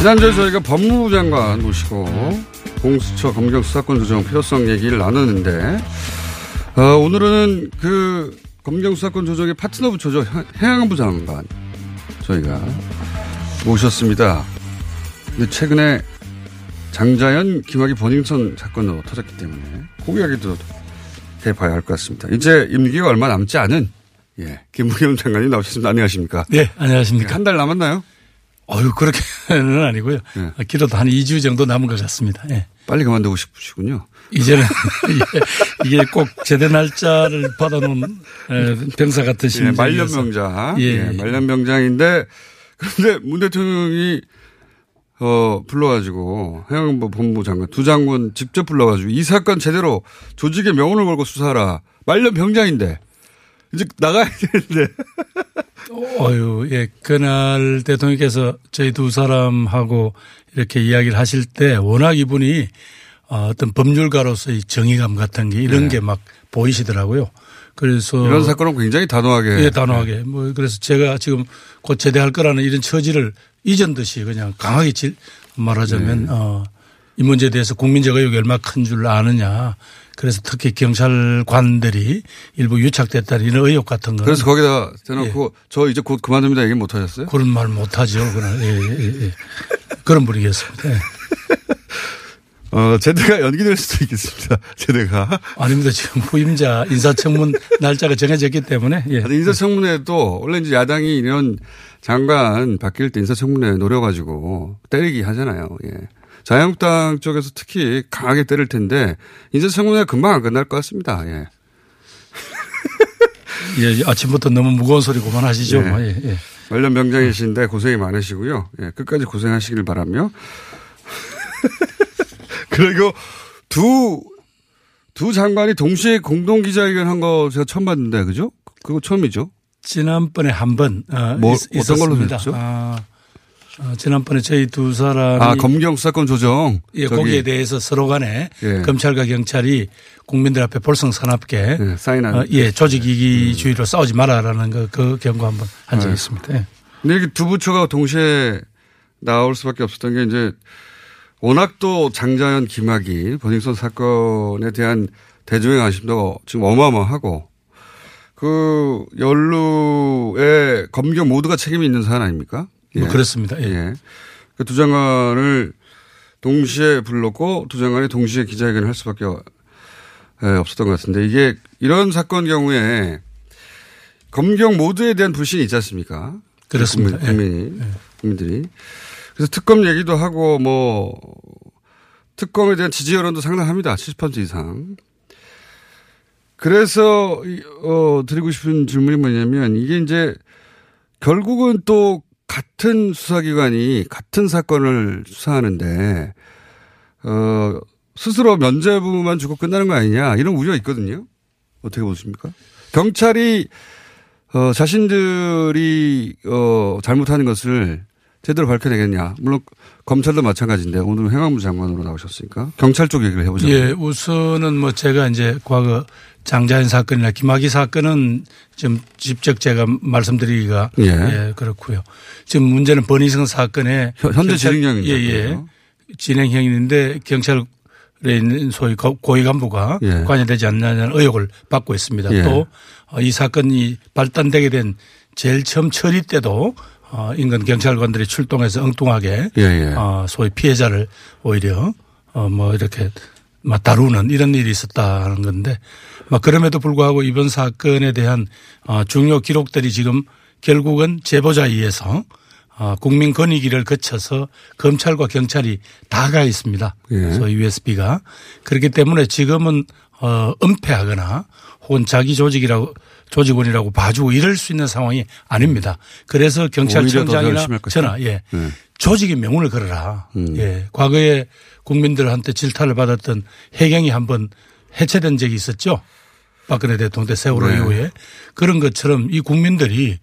지난주에 저희가 법무부 장관 모시고 공수처 검경 수사권 조정 필요성 얘기를 나눴는데 어, 오늘은 그 검경 수사권 조정의 파트너 부처죠 해양부 장관 저희가 모셨습니다. 근데 최근에 장자연, 김학의 버닝썬 사건으로 터졌기 때문에 그 이야기도 해봐야 할 것 같습니다. 이제 임기가 얼마 남지 않은 예, 김부겸 장관님 나오셨습니다. 안녕하십니까? 네, 안녕하십니까? 한 달 남았나요? 어유 그렇게는 아니고요. 네. 길어도 한 2주 정도 남은 것 같습니다. 예. 빨리 그만두고 싶으시군요. 이제는 이게, 꼭 제대 날짜를 받아놓은 병사 같으신 예, 말년병장. 예, 예, 말년병장인데 그런데 문 대통령이 어 불러가지고 해양부 본부 장관 두 장군 직접 불러가지고 이 사건 제대로 조직의 명운을 걸고 수사하라. 말년병장인데 이제 나가야 되는데. 어유, 예, 그날 대통령께서 저희 두 사람하고 이렇게 이야기를 하실 때 워낙 이분이 어떤 법률가로서의 정의감 같은 게 이런 네. 게막 보이시더라고요. 그래서 이런 사건은 굉장히 단호하게. 예, 단호하게. 네. 뭐 그래서 제가 지금 곧 제대할 거라는 이런 처지를 잊은 듯이 그냥 강하게 질 말하자면 네. 어, 이 문제에 대해서 국민적 의혹이 얼마나 큰 줄 아느냐. 그래서 특히 경찰관들이 일부 유착됐다는 이런 의혹 같은 거. 그래서 거기다 대놓고 예. 저 이제 곧 그만둡니다 얘기 못 하셨어요? 그런 말 못 하죠. 그날. 예, 예, 예. 그런 분이겠습니다. 예. 어, 제대가 연기될 수도 있겠습니다. 제대가. 아닙니다. 지금 후임자 인사청문 날짜가 정해졌기 때문에. 예. 인사청문회도 원래 이제 야당이 이런 장관 바뀔 때 인사청문회 노려가지고 때리기 하잖아요. 예. 자유한국당 쪽에서 특히 강하게 때릴 텐데 인사청문회 금방 안 끝날 것 같습니다. 예. 예, 아침부터 너무 무거운 소리 그만하시죠. 예. 뭐, 예, 예. 관련 병장이신데 고생이 많으시고요. 예, 끝까지 고생하시길 바라며. 그리고 두, 두 장관이 동시에 공동 기자회견 한 거 제가 처음 봤는데, 그죠? 그거 처음이죠? 지난번에 한 번, 어, 뭐, 있, 어떤 걸로 됐죠? 아, 어, 지난번에 저희 두 사람이 아 검경 수사권 조정 예 거기에 대해서 서로 간에 예. 검찰과 경찰이 국민들 앞에 볼성 사납게 예, 사인한 어, 예 조직 이기주의로 싸우지 마라라는 그, 그 경고 한번 한 적이 예. 있습니다. 예. 근데 이게 두 부처가 동시에 나올 수밖에 없었던 게 이제 워낙 또 장자연, 김학의, 버닝썬 사건에 대한 대중의 관심도 지금 어마어마하고 그 연루에 검경 모두가 책임이 있는 사안 아닙니까? 뭐 그렇습니다. 예. 그 두 장관을 동시에 불렀고 두 장관이 동시에 기자회견을 할 수밖에 예, 없었던 것 같은데 이게 이런 사건 경우에 검경 모두에 대한 불신이 있지 않습니까? 그렇습니다. 국민, 예. 국민들이. 그래서 특검 얘기도 하고 뭐 특검에 대한 지지 여론도 상당합니다. 70% 이상. 그래서 어 드리고 싶은 질문이 뭐냐면 이게 이제 결국은 또 같은 수사기관이 같은 사건을 수사하는데 어 스스로 면죄부만 주고 끝나는 거 아니냐 이런 우려가 있거든요. 어떻게 보십니까? 경찰이 어 자신들이 어 잘못하는 것을 제대로 밝혀내겠냐. 물론 검찰도 마찬가지인데 오늘 행안부 장관으로 나오셨으니까 경찰 쪽 얘기를 해보죠. 예, 우선은 뭐 제가 이제 과거 장자연 사건이나 김학의 사건은 좀 직접 제가 말씀드리기가 예. 예, 그렇고요. 지금 문제는 버니성 사건에 현- 현재 진행형인 예, 것 예. 진행형인데 경찰에 있는 소위 고- 고위 간부가 예. 관여되지 않느냐는 의혹을 받고 있습니다. 예. 또이 사건이 발단되게 된 제일 처음 처리 때도 어, 인근 경찰관들이 출동해서 엉뚱하게 예, 예. 어, 소위 피해자를 오히려 어, 뭐 이렇게 막 다루는 이런 일이 있었다는 건데 막 그럼에도 불구하고 이번 사건에 대한 어, 중요 기록들이 지금 결국은 제보자에 의해서 어, 국민 건의기를 거쳐서 검찰과 경찰이 다 가 있습니다. 예. 소위 USB가 그렇기 때문에 지금은 어, 은폐하거나 혹은 자기 조직이라고 조직원이라고 봐주고 이럴 수 있는 상황이 아닙니다. 그래서 경찰청장이나. 저나 예. 네. 조직의 명운을 걸어라. 음. 예. 과거에 국민들한테 질타를 받았던 해경이 한번 해체된 적이 있었죠. 박근혜 대통령 때 세월호 네. 이후에 그런 것처럼 이 국민들이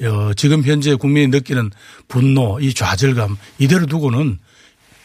어, 지금 현재 국민이 느끼는 분노, 이 좌절감 이대로 두고는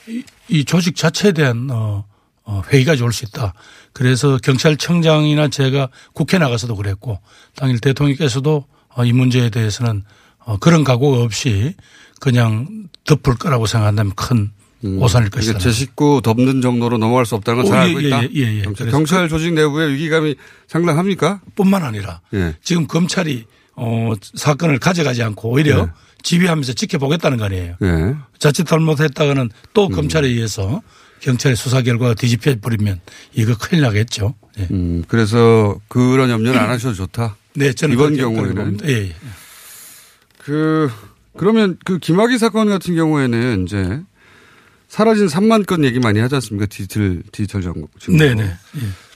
이, 이 조직 자체에 대한 어, 어, 회의가 올수 있다. 그래서 경찰청장이나 제가 국회 나가서도 그랬고 당일 대통령께서도 어, 이 문제에 대해서는 어, 그런 각오가 없이 그냥 덮을 거라고 생각한다면 큰 오산일 것이다. 제 식구 덮는 정도로 넘어갈 수 없다는 걸잘 어, 알고 예, 있다. 예, 예, 예. 경찰, 경찰 조직 내부의 위기감이 상당합니까? 뿐만 아니라 예. 지금 검찰이 어, 사건을 가져가지 않고 오히려 네. 지휘하면서 지켜보겠다는 거 아니에요. 예. 자칫 잘못했다가는 또 검찰에 의해서 경찰의 수사 결과가 뒤집혀 버리면 이거 큰일 나겠죠. 예. 음, 그래서 그런 염려는 안 하셔도 좋다. 네, 저는 이번 경우에는. 예, 예. 그 그러면 그 김학의 사건 같은 경우에는 이제 사라진 3만 건 얘기 많이 하지 않습니까? 디지털 디지털 정보. 네네. 예.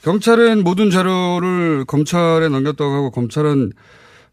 경찰은 모든 자료를 검찰에 넘겼다고 하고 검찰은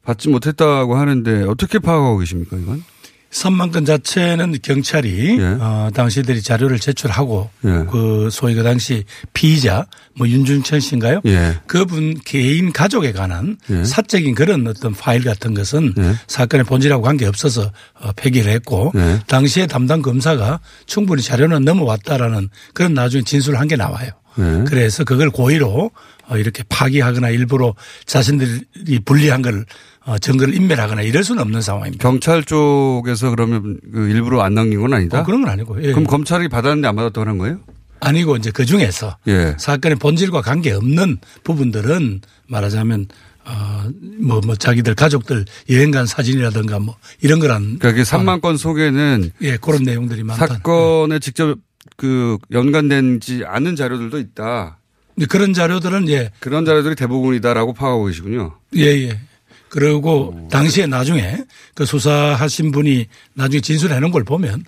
받지 못했다고 하는데 어떻게 파악하고 계십니까 이건? 3만 건 자체는 경찰이 어, 당시들이 자료를 제출하고 예. 그 소위 그 당시 피의자 뭐 윤준천 씨인가요? 예. 그분 개인 가족에 관한 예. 사적인 그런 어떤 파일 같은 것은 예. 사건의 본질하고 관계 없어서 어, 폐기를 했고 예. 당시에 담당 검사가 충분히 자료는 넘어왔다라는 그런 나중에 진술을 한 게 나와요. 예. 그래서 그걸 고의로 어, 이렇게 파기하거나 일부러 자신들이 불리한 걸 어, 증거를 인멸하거나 이럴 수는 없는 상황입니다. 경찰 쪽에서 그러면 그 일부러 안 넘긴 건 아니다? 어, 그런 건 아니고. 예. 그럼 검찰이 받았는데 안 받았다고 하는 거예요? 아니고 이제 그 중에서 예. 사건의 본질과 관계 없는 부분들은 말하자면 어뭐 뭐 자기들 가족들 여행 간 사진이라든가 뭐 이런 거란 그러니까 그 3만 건 속에는 예 그런 내용들이 많다. 사건에 직접 그 연관되지 않은 자료들도 있다. 근데 그런 자료들은 예 그런 자료들이 대부분이다라고 파악하고 계시군요. 예, 예. 그리고 당시에 나중에 그 수사하신 분이 나중에 진술해 놓은 걸 보면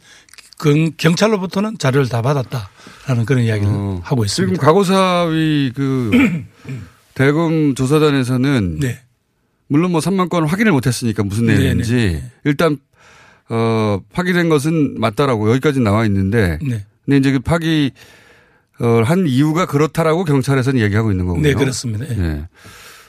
그 경찰로부터는 자료를 다 받았다라는 그런 이야기를 하고 있습니다. 지금 과거사위 그 대검 조사단에서는 네. 물론 뭐 3만 건 확인을 못했으니까 무슨 네네. 내용인지 일단 어 파기된 것은 맞다라고 여기까지 나와 있는데 네. 근데 이제 그 파기 어, 한 이유가 그렇다라고 경찰에서는 얘기하고 있는 거군요. 네, 그렇습니다. 예. 예.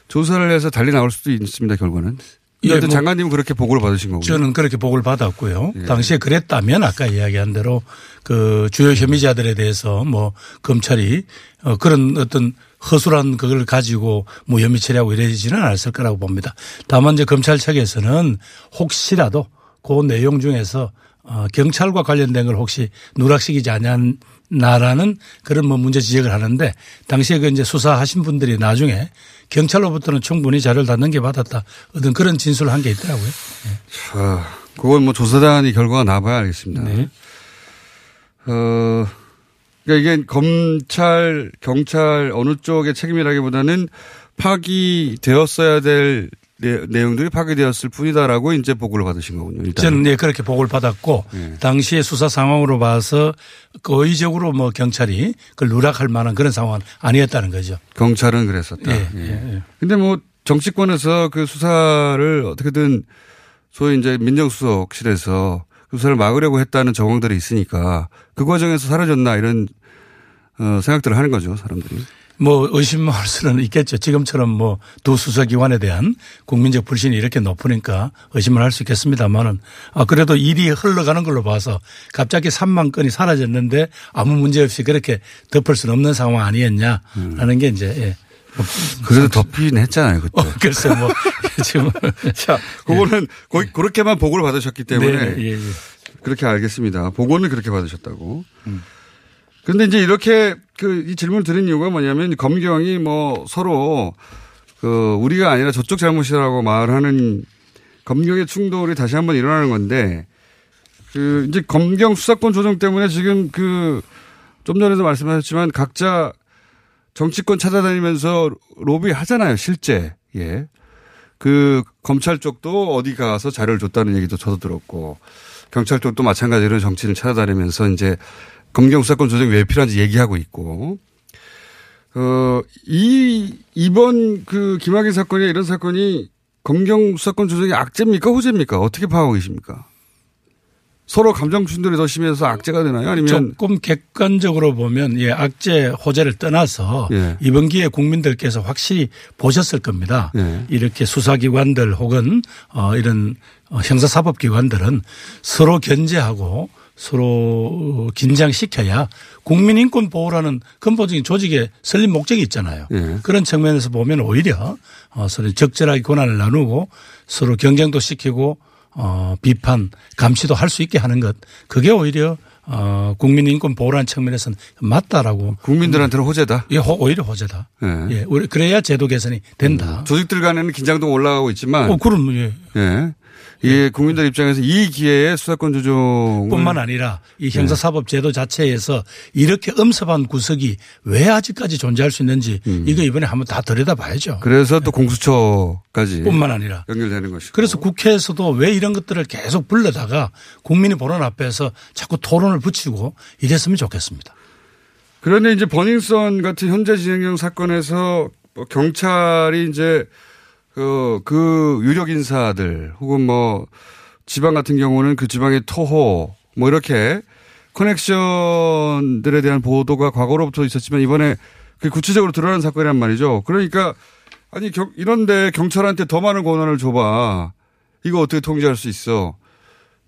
조사를 해서 달리 나올 수도 있습니다, 결과는. 예, 예, 뭐 장관님은 그렇게 보고를 받으신 거군요. 저는 그렇게 보고를 받았고요. 예. 당시에 그랬다면 아까 이야기한 대로 그 주요 혐의자들에 대해서 뭐 검찰이 어 그런 어떤 허술한 그걸 가지고 뭐 혐의 처리하고 이러지는 않았을 거라고 봅니다. 다만 이제 검찰 측에서는 혹시라도 그 내용 중에서 어, 경찰과 관련된 걸 혹시 누락시키지 않냐라는 그런 뭐 문제 지적을 하는데 당시에 그 이제 수사하신 분들이 나중에 경찰로부터는 충분히 자료를 다 넘겨받았다 어떤 그런 진술을 한 게 있더라고요. 자, 그건 뭐 조사단이 결과가 나봐야 알겠습니다. 네. 어, 그러니까 이게 검찰, 경찰 어느 쪽의 책임이라기보다는 파기되었어야 될 내- 내용들이 파기되었을 뿐이다라고 이제 보고를 받으신 거군요. 일단. 저는 예, 그렇게 보고를 받았고 네. 당시의 수사 상황으로 봐서 그 의적으로 뭐 경찰이 그걸 누락할 만한 그런 상황은 아니었다는 거죠. 경찰은 그랬었다. 예, 예. 예, 예. 근데 뭐 정치권에서 그 수사를 어떻게든 소위 이제 민정수석실에서 그 수사를 막으려고 했다는 정황들이 있으니까 그 과정에서 사라졌나 이런 어, 생각들을 하는 거죠, 사람들이. 뭐 의심할 수는 있겠죠. 지금처럼 뭐 두 수사기관에 대한 국민적 불신이 이렇게 높으니까 의심을 할 수 있겠습니다만은 아 그래도 일이 흘러가는 걸로 봐서 갑자기 3만 건이 사라졌는데 아무 문제 없이 그렇게 덮을 수는 없는 상황 아니었냐라는 게 이제 예. 그래도 덮이긴 했잖아요, 그때. 어, 글쎄 뭐 지금 자, 그거는 거의 그렇게만 보고를 받으셨기 때문에 네, 예, 예. 그렇게 알겠습니다. 보고는 그렇게 받으셨다고. 그런데 이제 이렇게 그 이 질문을 드린 이유가 뭐냐면 검경이 뭐 서로 그 우리가 아니라 저쪽 잘못이라고 말하는 검경의 충돌이 다시 한번 일어나는 건데 그 이제 검경 수사권 조정 때문에 지금 그 좀 전에도 말씀하셨지만 각자 정치권 찾아다니면서 로비 하잖아요, 실제. 예. 그 검찰 쪽도 어디 가서 자료를 줬다는 얘기도 저도 들었고 경찰 쪽도 마찬가지로 정치를 찾아다니면서 이제 검경 수사권 조정이 왜 필요한지 얘기하고 있고 어, 이, 이번 그 김학의 사건이 이런 사건이 검경 수사권 조정이 악재입니까? 호재입니까? 어떻게 파악하고 계십니까? 서로 감정 충돌이 더 심해서 악재가 되나요? 아니면 조금 객관적으로 보면 예, 악재 호재를 떠나서 예. 이번 기회에 국민들께서 확실히 보셨을 겁니다. 예. 이렇게 수사기관들 혹은 어, 이런 어, 형사사법기관들은 서로 견제하고 서로 긴장시켜야 국민인권 보호라는 근본적인 조직의 설립 목적이 있잖아요. 예. 그런 측면에서 보면 오히려 어, 서로 적절하게 권한을 나누고 서로 경쟁도 시키고 어, 비판, 감시도 할 수 있게 하는 것. 그게 오히려 어, 국민인권 보호라는 측면에서는 맞다라고. 국민들한테는 호재다? 예, 호- 오히려 호재다. 예. 예, 그래야 제도 개선이 된다. 조직들 간에는 긴장도 올라가고 있지만 어, 그럼 예. 예. 이 국민들 입장에서 이 기회에 수사권 조정 뿐만 아니라 이 형사사법 제도 자체에서 이렇게 엄습한 구석이 왜 아직까지 존재할 수 있는지 이거 이번에 한번 다 들여다봐야죠. 그래서 또 공수처까지 뿐만 아니라 연결되는 것이고. 그래서 국회에서도 왜 이런 것들을 계속 불러다가 국민이 보는 앞에서 자꾸 토론을 붙이고 이랬으면 좋겠습니다. 그런데 이제 버닝썬 같은 현재 진행형 사건에서 뭐 경찰이 이제 그, 그 유력 인사들 혹은 뭐 지방 같은 경우는 그 지방의 토호 뭐 이렇게 커넥션들에 대한 보도가 과거로부터 있었지만 이번에 그 구체적으로 드러난 사건이란 말이죠. 그러니까 아니 경- 이런데 경찰한테 더 많은 권한을 줘봐. 이거 어떻게 통제할 수 있어?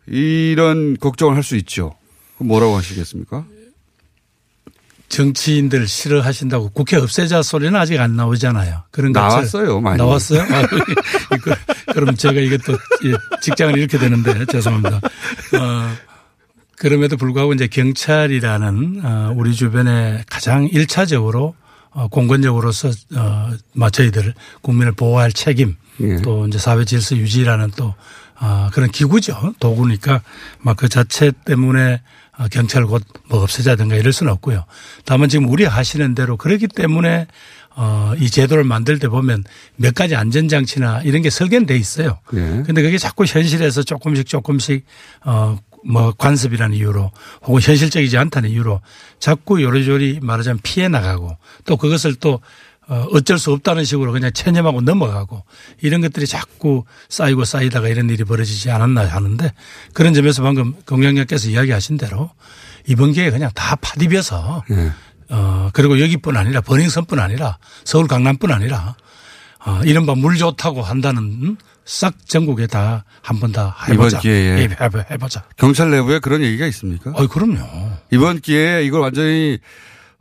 이런 걱정을 할 수 있죠. 뭐라고 하시겠습니까? 정치인들 싫어하신다고 국회 없애자 소리는 아직 안 나오잖아요. 그런. 나왔어요, 많이. 나왔어요? 아, 이거, 그럼 제가 이것도 예, 직장을 잃게 되는데 죄송합니다. 어, 그럼에도 불구하고 이제 경찰이라는 어, 우리 주변에 가장 일차적으로 어, 공권력으로서 어, 마 저희들 국민을 보호할 책임 예. 또 이제 사회 질서 유지라는 또 아, 그런 기구죠. 도구니까 막 그 자체 때문에 어, 경찰 곧 뭐 없애자든가 이럴 수는 없고요. 다만 지금 우리 하시는 대로 그렇기 때문에 어, 이 제도를 만들 때 보면 몇 가지 안전장치나 이런 게 설계는 돼 있어요. 예. 근데 그게 자꾸 현실에서 조금씩 조금씩 어, 뭐 관습이라는 이유로 혹은 현실적이지 않다는 이유로 자꾸 요리조리 말하자면 피해 나가고 또 그것을 또 어, 어쩔 수 없다는 식으로 그냥 체념하고 넘어가고 이런 것들이 자꾸 쌓이고 쌓이다가 이런 일이 벌어지지 않았나 하는데 그런 점에서 방금 공장장께서 이야기하신 대로 이번 기회에 그냥 다 파디벼서 예. 어, 그리고 여기뿐 아니라 버닝썬뿐 아니라 서울 강남뿐 아니라 어, 이른바 물 좋다고 한다는 음? 싹 전국에 다 한 번 다 해보자. 이번 기회에. 예, 해보- 해보자. 경찰 내부에 그런 얘기가 있습니까? 어, 그럼요. 이번 기회에 이걸 완전히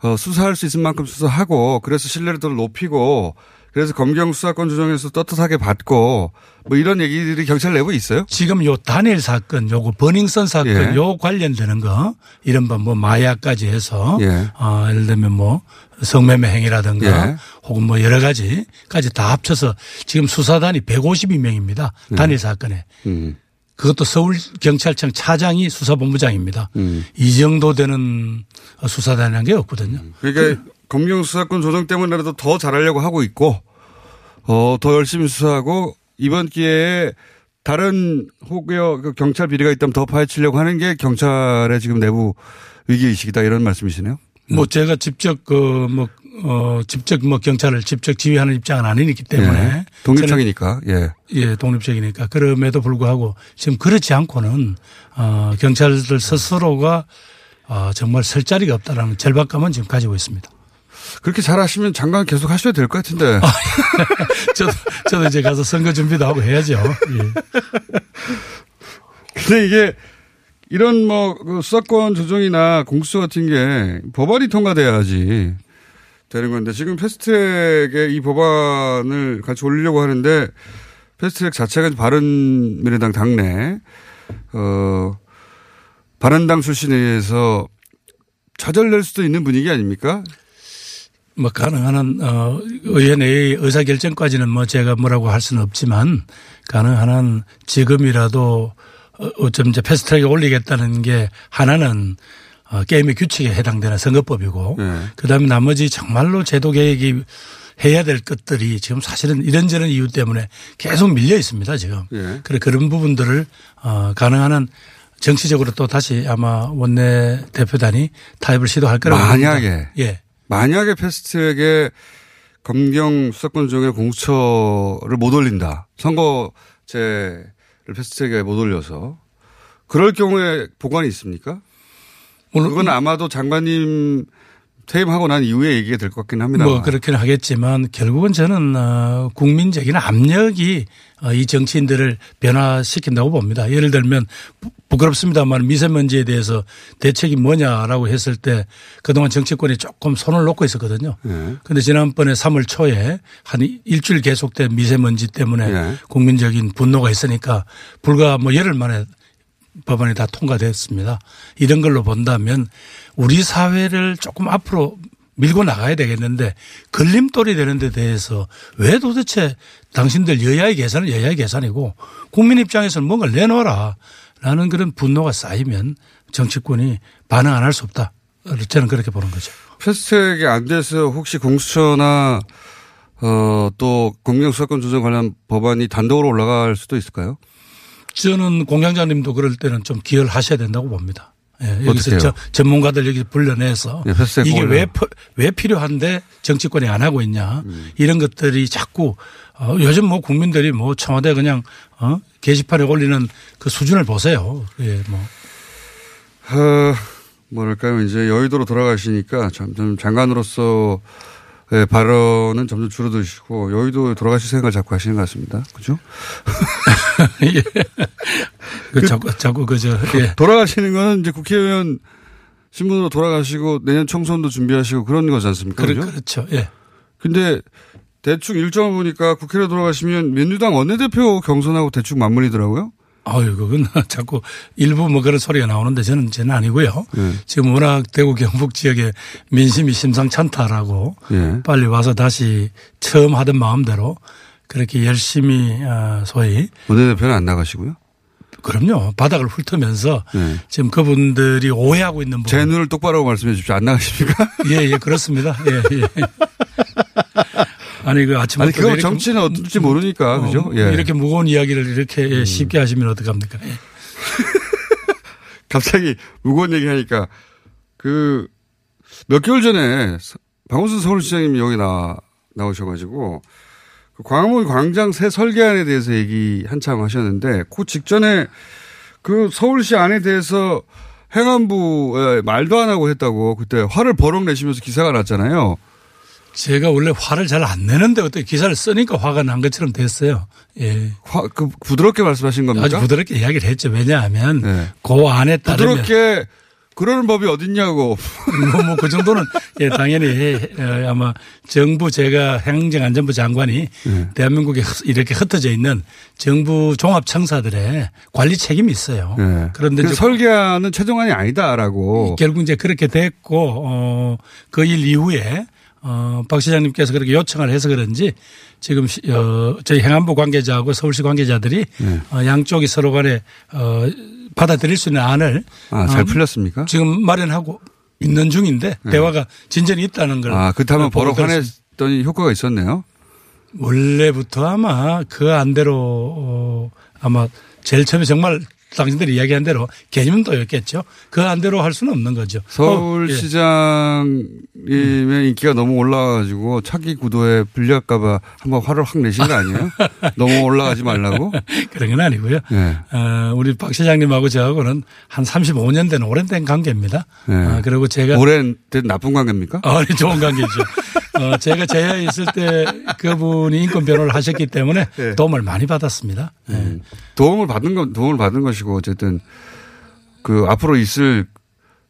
어, 수사할 수 있을 만큼 수사하고 그래서 신뢰도를 높이고 그래서 검경 수사권 조정에서 떳떳하게 받고 뭐 이런 얘기들이 경찰 내부에 있어요? 지금 요 단일 사건, 요거 버닝썬 사건, 예. 요 관련되는 거 이른바 뭐 마약까지 해서 예. 어, 예를 들면 뭐 성매매 행위라든가 예. 혹은 뭐 여러 가지까지 다 합쳐서 지금 수사단이 152명입니다. 예. 단일 사건에. 음. 그것도 서울경찰청 차장이 수사본부장입니다. 음. 이 정도 되는 수사단이라는 게 없거든요. 그러니까 검경 수사권 조정 때문에라도 더 잘하려고 하고 있고 어, 더 열심히 수사하고 이번 기회에 다른 혹여 그 경찰 비리가 있다면 더 파헤치려고 하는 게 경찰의 지금 내부 위기 의식이다 이런 말씀이시네요. 뭐 제가 직접 그 뭐 어 직접 뭐 경찰을 직접 지휘하는 입장은 아니기 때문에 예. 독립적이니까 예. 예, 독립적이니까 그럼에도 불구하고 지금 그렇지 않고는 어 경찰들 스스로가 어 정말 설 자리가 없다라는 절박감은 지금 가지고 있습니다. 그렇게 잘하시면 장관 계속 하셔야 될 것 같은데. 저도 저도 이제 가서 선거 준비도 하고 해야죠. 예. 근데 이게 이런 뭐그 수사권 조정이나 공수처 같은 게 법안이 통과돼야지 되는 건데 지금 패스트트랙에 이 법안을 같이 올리려고 하는데 패스트트랙 자체가 바른미래당 당내 어 바른당 출신에 의해서 좌절될 수도 있는 분위기 아닙니까? 뭐 가능한 한, 어, 의원의 의사 결정까지는 뭐 제가 뭐라고 할 수는 없지만 가능한 한 지금이라도 어, 어쩜 이제 패스트트랙에 올리겠다는 게 하나는 어, 게임의 규칙에 해당되는 선거법이고 그 다음에 나머지 정말로 제도 개혁이 해야 될 것들이 지금 사실은 이런저런 이유 때문에 계속 밀려 있습니다 지금. 예. 그래 그런 부분들을 어, 가능한 한 정치적으로 또 다시 아마 원내 대표단이 타협을 시도할 거라고 만약에 봅니다. 예. 만약에 패스트트랙에 검경 수사권 조정에 공수처를 못 올린다. 선거제를 패스트트랙에 못 올려서 그럴 경우에 보관이 있습니까? 그건 아마도 장관님 퇴임하고 난 이후에 얘기가 될 것 같긴 합니다. 뭐 그렇게는 하겠지만 결국은 저는 어, 국민적인 압력이 어, 이 정치인들을 변화시킨다고 봅니다. 예를 들면 부- 부끄럽습니다만 미세먼지에 대해서 대책이 뭐냐라고 했을 때 그동안 정치권이 조금 손을 놓고 있었거든요. 네. 그런데 지난번에 3월 초에 한 일주일 계속된 미세먼지 때문에 네. 국민적인 분노가 있으니까 불과 뭐 열흘 만에 법안이 다 통과됐습니다. 이런 걸로 본다면 우리 사회를 조금 앞으로 밀고 나가야 되겠는데 걸림돌이 되는 데 대해서 왜 도대체 당신들 여야의 계산은 여야의 계산이고 국민 입장에서는 뭔가를 내놓아라 라는 그런 분노가 쌓이면 정치권이 반응 안 할 수 없다. 저는 그렇게 보는 거죠. 패스트트랙이 안 돼서 혹시 공수처나 어, 또 공경 수사권 조정 관련 법안이 단독으로 올라갈 수도 있을까요? 저는 공장장님도 그럴 때는 좀 기여를 하셔야 된다고 봅니다. 예, 여기서? 저 전문가들 여기 불러내서 예, 패스트트랙 이게. 왜, 피- 왜 필요한데 정치권이 안 하고 있냐 음. 이런 것들이 자꾸 어, 요즘 뭐 국민들이 뭐 청와대 그냥 어? 게시판에 올리는 그 수준을 보세요. 예, 뭐. 어, 뭐랄까요. 이제 여의도로 돌아가시니까 점점 장관으로서 의 발언은 점점 줄어드시고 여의도에 돌아가실 생각을 자꾸 하시는 것 같습니다. 그죠? 예. 그 자꾸 자꾸 그저 예. 돌아가시는 거는 이제 국회의원 신분으로 돌아가시고 내년 총선도 준비하시고 그런 거지 않습니까? 그렇- 그죠? 그렇죠. 예. 근데 대충 일정을 보니까 국회로 돌아가시면 민주당 원내대표 경선하고 대충 맞물리더라고요. 아유, 그건 자꾸 일부 뭐 그런 소리가 나오는데 저는 저는 아니고요. 예. 지금 워낙 대구 경북 지역에 민심이 심상찮다라고 예. 빨리 와서 다시 처음 하던 마음대로 그렇게 열심히 어, 소위 원내대표는 안 나가시고요. 그럼요 바닥을 훑으면서 예. 지금 그분들이 오해하고 있는 부분 제 눈을 똑바로 말씀해 주십시오. 안 나가십니까? 예, 예, 그렇습니다. 예, 예. 아니, 그 아침부터. 아니, 그거 정치는 어떨지 모르니까, 그죠? 어, 예. 음. 이렇게 무거운 이야기를 이렇게 예, 쉽게 하시면 어떡합니까? 예. 갑자기 무거운 얘기 하니까 그 몇 개월 전에 서- 박원순 서울시장님이 여기 나, 나오셔가지고 그 광화문 광장 새 설계안에 대해서 얘기 한참 하셨는데 그 직전에 그 서울시 안에 대해서 행안부에 말도 안 하고 했다고 그때 화를 버럭 내시면서 기사가 났잖아요. 제가 원래 화를 잘 안 내는데 어떻게 기사를 쓰니까 화가 난 것처럼 됐어요. 예. 화, 그 부드럽게 말씀하신 겁니까? 아주 부드럽게 이야기를 했죠. 왜냐하면 네. 그 안에 따르면 부드럽게 그러는 법이 어딨냐고. 뭐, 뭐, 그 정도는, 예, 당연히, 예, 아마 정부 제가 행정안전부 장관이 네. 대한민국에 흩- 이렇게 흩어져 있는 정부 종합청사들의 관리 책임이 있어요. 예. 그런데 그 설계하는 최종안이 아니다라고. 결국 이제 그렇게 됐고, 어, 그 일 이후에, 어, 박 시장님께서 그렇게 요청을 해서 그런지 지금, 시- 어, 저희 행안부 관계자하고 서울시 관계자들이 네. 어, 양쪽이 서로 간에, 어, 받아들일 수 있는 안을. 아, 잘 어, 풀렸습니까? 지금 마련하고 있는 중인데 네. 대화가 진전이 있다는 걸. 아, 그렇다면 버럭 보고 들었습니다. 화냈더니 효과가 있었네요. 원래부터 아마 그 안대로 어, 아마 제일 처음에 정말 당신들이 이야기한 대로 개념도였겠죠. 그 안대로 할 수는 없는 거죠. 어, 예. 서울시장님의 인기가 너무 올라가가지고 차기 구도에 불리할까봐 한번 화를 확 내신 거 아니에요? 너무 올라가지 말라고? 그런 건 아니고요. 네. 어, 우리 박 시장님하고 저하고는 한 35년 된 오랜된 관계입니다. 네. 아, 그리고 제가 오랜 된 나쁜 관계입니까? 아, 네, 좋은 관계죠. 어, 제가 제야에 있을 때 그분이 인권 변호를 하셨기 때문에 네. 도움을 많이 받았습니다. 네. 음. 도움을 받은 건 도움을 받은 것이 고 어쨌든 그 앞으로 있을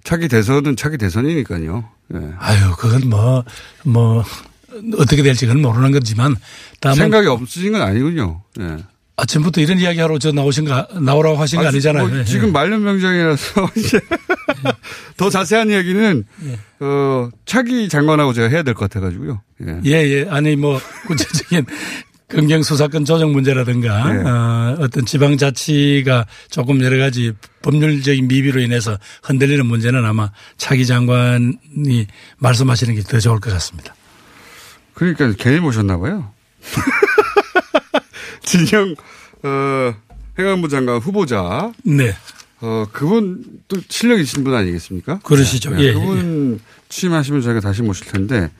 차기 대선은 차기 대선이니까요. 예. 아유, 그건 뭐, 뭐, 어떻게 될지 그건 모르는 거지만 다만 생각이 없으신 건 아니군요. 예. 아침부터 이런 이야기 하러 저 나오신 거, 나오라고 하신 거 아, 아니잖아요. 뭐 예. 지금 말년 명장이라서 이제 더 자세한 이야기는 예. 어, 차기 장관하고 제가 해야 될 것 같아가지고요. 예. 예, 예. 아니, 뭐, 구체적인 검경 수사권 조정 문제라든가, 네. 어, 어떤 지방자치가 조금 여러 가지 법률적인 미비로 인해서 흔들리는 문제는 아마 차기 장관이 말씀하시는 게 더 좋을 것 같습니다. 그러니까 괜히 모셨나 봐요. 진영 어, 행안부 장관 후보자. 네. 어, 그분 또 실력 있으신 분 아니겠습니까? 그러시죠. 네, 예, 예. 그분 취임하시면 저희가 다시 모실 텐데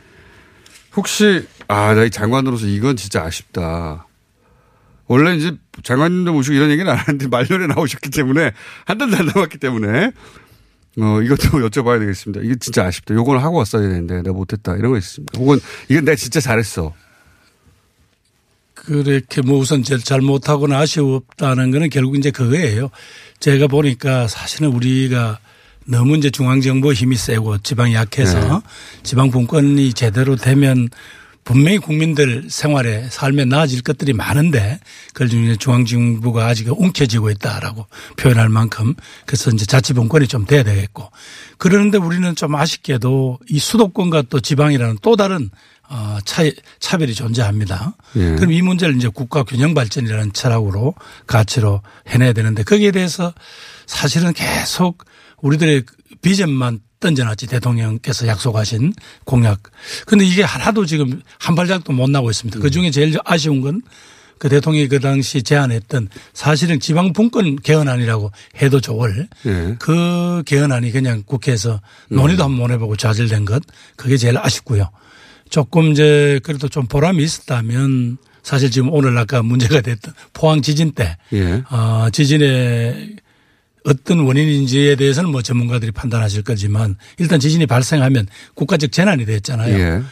혹시 아, 나 이 장관으로서 이건 진짜 아쉽다. 원래 이제 장관님도 모시고 이런 얘기는 안 하는데 말년에 나오셨기 때문에 한 달도 안 남았기 때문에 어, 이것도 여쭤봐야 되겠습니다. 이게 진짜 아쉽다. 요거는 하고 왔어야 되는데 내가 못했다. 이런 거 있습니다. 혹은 이건 내가 진짜 잘했어. 그렇게 뭐 우선 제일 잘못하거나 아쉬웠다는 거는 결국 이제 그거예요. 제가 보니까 사실은 우리가 너무 이제 중앙정부 힘이 세고 지방이 약해서 네. 지방 분권이 제대로 되면 분명히 국민들 생활에 삶에 나아질 것들이 많은데 그걸 중에 중앙정부가 아직 움켜쥐고 있다라고 표현할 만큼 그래서 이제 자치분권이 좀 돼야 되겠고 그러는데 우리는 좀 아쉽게도 이 수도권과 또 지방이라는 또 다른 어, 차, 차별이 존재합니다. 예. 그럼 이 문제를 이제 국가 균형 발전이라는 철학으로 가치로 해내야 되는데 거기에 대해서 사실은 계속 우리들의 비전만 던져놨지 대통령께서 약속하신 공약. 근데 이게 하나도 지금 한 발짝도 못 나고 있습니다. 그 중에 제일 아쉬운 건 그 대통령이 그 당시 제안했던 사실은 지방 분권 개헌안이라고 해도 좋을 예. 그 개헌안이 그냥 국회에서 논의도 한번 못 해보고 좌절된 것 그게 제일 아쉽고요. 조금 이제 그래도 좀 보람이 있었다면 사실 지금 오늘 아까 문제가 됐던 포항 지진 때 예. 어, 지진의 어떤 원인인지에 대해서는 뭐 전문가들이 판단하실 거지만 일단 지진이 발생하면 국가적 재난이 됐잖아요. 예.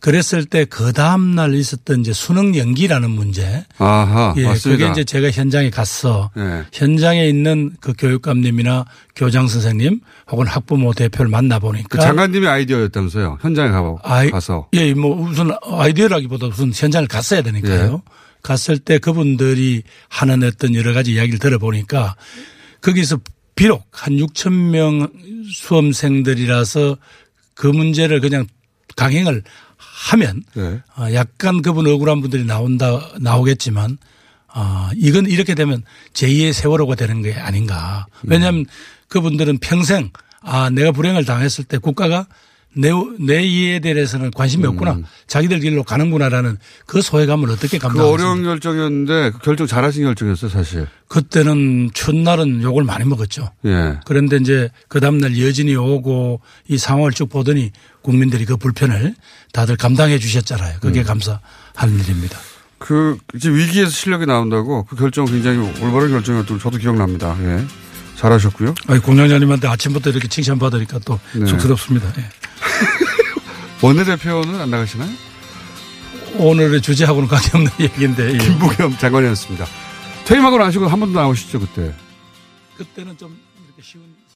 그랬을 때 그 다음 날 있었던 이제 수능 연기라는 문제. 아하. 예, 맞습니다. 그게 이제 제가 현장에 갔어. 예. 현장에 있는 그 교육감님이나 교장 선생님 혹은 학부모 대표를 만나보니까. 그 장관님의 아이디어였다면서요. 현장에 가, 아이, 가서. 예, 뭐 우선 아이디어라기보다 우선 현장을 갔어야 되니까요. 예. 갔을 때 그분들이 하는 어떤 여러 가지 이야기를 들어보니까 거기서 비록 한 6천 명 수험생들이라서 그 문제를 그냥 강행을 하면 네. 어, 약간 그분 억울한 분들이 나온다 나오겠지만 아 이건 이렇게 되면 제2의 세월호가 되는 게 아닌가. 왜냐하면 그분들은 평생 아 내가 불행을 당했을 때 국가가 내, 내 이에 대해서는 관심이 없구나. 자기들 길로 가는구나라는 그 소외감을 어떻게 음. 그? 어려운 결정이었는데 그 결정 잘하신 결정이었어요, 사실. 그때는 첫날은 욕을 많이 먹었죠. 예. 그런데 이제 그 다음날 여진이 오고 이 상황을 쭉 보더니 국민들이 그 불편을 다들 감당해 주셨잖아요. 그게 감사할 일입니다. 그 이제 위기에서 실력이 나온다고 그 결정 굉장히 올바른 결정이었던 저도 기억납니다. 예. 잘하셨고요. 아니, 공장장님한테 아침부터 이렇게 칭찬받으니까 또 네. 쑥스럽습니다. 예. 원내대표는 안 나가시나요? 오늘의 주제하고는 관계없는 얘기인데. 예. 김부겸 장관이었습니다. 퇴임하고 나시고 한번더 나오시죠, 그때. 그때는 좀